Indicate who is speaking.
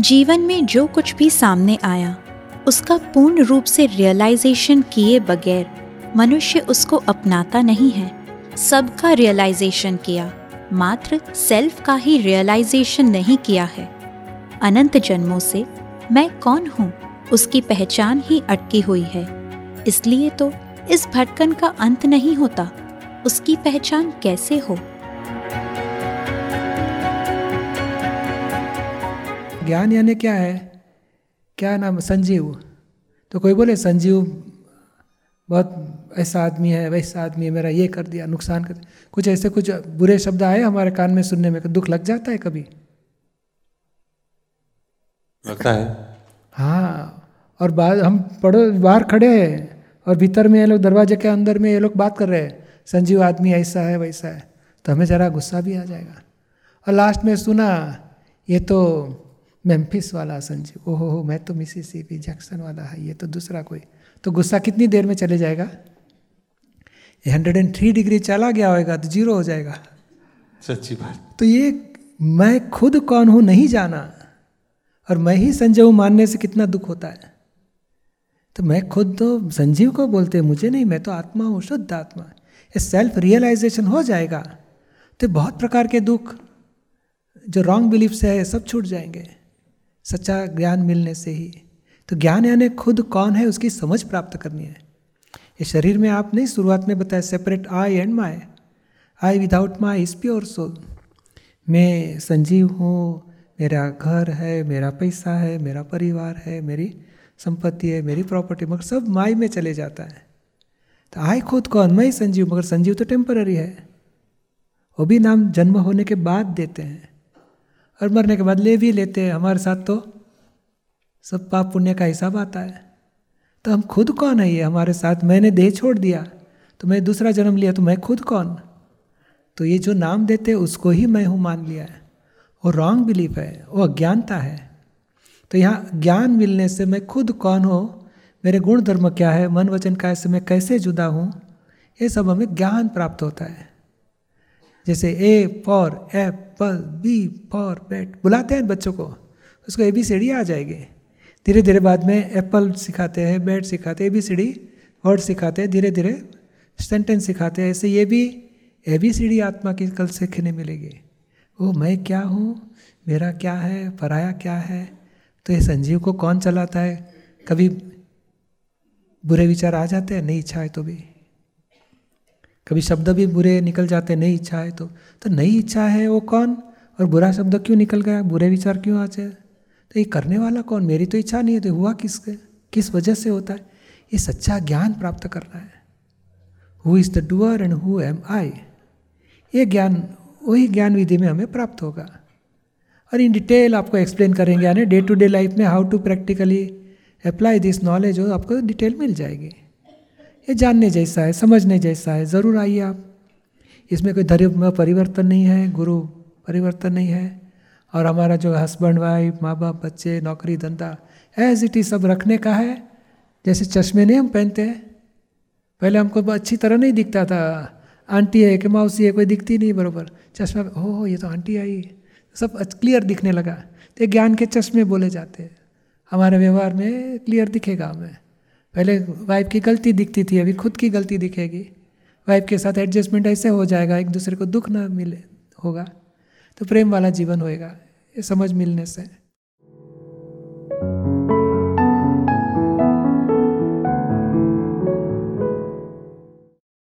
Speaker 1: जीवन में जो कुछ भी सामने आया, उसका पूर्ण रूप से रियलाइजेशन किए बगैर, मनुष्य उसको अपनाता नहीं है। सबका रियलाइजेशन किया, मात्र सेल्फ का ही रियलाइजेशन नहीं किया है। अनंत जन्मों से मैं कौन हूँ? उसकी पहचान ही अटकी हुई है। इसलिए तो इस भटकन का अंत नहीं होता। उसकी पहचान कैसे हो?
Speaker 2: ज्ञान यानी क्या है? क्या नाम संजीव। तो कोई बोले संजीव बहुत ऐसा आदमी है वैसा आदमी है मेरा ये कर दिया नुकसान कर दिया। कुछ ऐसे कुछ बुरे शब्द आए हमारे कान में सुनने में दुख लग जाता है कभी?
Speaker 3: लगता है।
Speaker 2: हाँ और बाद हम पढ़ो बाहर खड़े हैं और भीतर में ये लोग दरवाजे के अंदर में ये लोग बात कर रहे हैं संजीव आदमी ऐसा है वैसा है तो हमें ज़रा गुस्सा भी आ जाएगा। और लास्ट में सुना ये तो मेम्फिस वाला संजीव ओहो हो मैं तो मिसिसिपी जैक्सन वाला है ये तो दूसरा कोई। तो गुस्सा कितनी देर में चले जाएगा? ये हंड्रेड एंड थ्री डिग्री चला गया होगा तो ज़ीरो हो जाएगा।
Speaker 3: सच्ची बात।
Speaker 2: तो ये मैं खुद कौन हूँ नहीं जाना? और मैं ही संजीव मानने से कितना दुख होता है? तो मैं खुद तो संजीव को बोलते मुझे नहीं मैं तो आत्मा हूँ शुद्ध आत्मा। ये सेल्फ रियलाइजेशन हो जाएगा तो बहुत प्रकार के दुख जो रॉन्ग बिलीफ से है सब छूट जाएँगे। सच्चा ज्ञान मिलने से ही। तो ज्ञान यानी खुद कौन है, उसकी समझ प्राप्त करनी है। ये शरीर में आप नहीं, शुरुआत में बताया separate I and my I without my is pure soul मैं संजीव हूँ, मेरा घर है, मेरा पैसा है, मेरा परिवार है, मेरी संपत्ति है, मेरी प्रॉपर्टी मगर सब माई में चले जाता है। तो आई खुद कौन? मैं संजीव, मगर संजीव तो टेम्पररी है। वो भी नाम जन्म होने के बाद देते हैं। और मरने के बाद ले भी लेते हैं हमारे साथ तो। सब पाप पुण्य का हिसाब आता है। तो हम खुद कौन है ये हमारे साथ? मैंने देह छोड़ दिया तो मैं दूसरा जन्म लिया तो मैं खुद कौन? तो ये जो नाम देते उसको ही मैं हूँ मान लिया है। वो रॉन्ग बिलीफ है, वो अज्ञानता है। तो यहाँ ज्ञान मिलने से मैं खुद कौन हो? मेरे गुण धर्म क्या है? मन वचन काय से मैं कैसे जुदा हूँ? ये सब हमें ज्ञान प्राप्त होता है। जैसे A for apple B for bat बुलाते हैं बच्चों को। उसको ए बी सी डी आ जाएगी। धीरे धीरे बाद में एप्पल सिखाते हैं बैट सिखाते हैं A B C D word सिखाते हैं, धीरे धीरे सेंटेंस सिखाते हैं। ऐसे ये भी ए बी सी डी आत्मा की कल सीखने मिलेगी। वो मैं क्या हूँ? मेरा क्या है? पराया क्या है? तो ये संजीव को कौन चलाता है? कभी बुरे विचार आ जाते हैं? नहीं, इच्छा है तो भी। कभी शब्द भी बुरे निकल जाते, नई इच्छा है तो। तो नई इच्छा है वो कौन? और बुरा शब्द क्यों निकल गया? बुरे विचार क्यों आ जाए तो ये करने वाला कौन? मेरी तो इच्छा नहीं है तो हुआ किसके? किस वजह से होता है? ये सच्चा ज्ञान प्राप्त करना है। Who is the doer and who am I ये ज्ञान, वही ज्ञान विधि में हमें प्राप्त होगा। और इन डिटेल आपको एक्सप्लेन करेंगे, यानी डे टू डे लाइफ में how to practically apply this knowledge हो आपको डिटेल मिल जाएगी। ये जानने जैसा है, समझने जैसा है, ज़रूर आइए आप। इसमें कोई धर्म में परिवर्तन नहीं है, गुरु परिवर्तन नहीं है, और हमारा जो हस्बैंड वाइफ माँ बाप बच्चे, नौकरी, धंधा एज इट इज़ सब रखने का है। जैसे चश्मे नहीं हम पहनते हैं। पहले हमको अच्छी तरह नहीं दिखता था। आंटी है कि मौसी है, कोई दिखती नहीं, बराबर। चश्मा हो हो ये तो आंटी आई। सब क्लियर दिखने लगा। तो ज्ञान के चश्मे बोले जाते हैं। हमारे व्यवहार में क्लियर दिखेगा हमें। पहले वाइफ की गलती दिखती थी, अभी खुद की गलती दिखेगी। वाइफ के साथ एडजस्टमेंट ऐसे हो जाएगा, एक दूसरे को दुख ना मिले होगा तो प्रेम वाला जीवन होएगा, ये समझ मिलने से।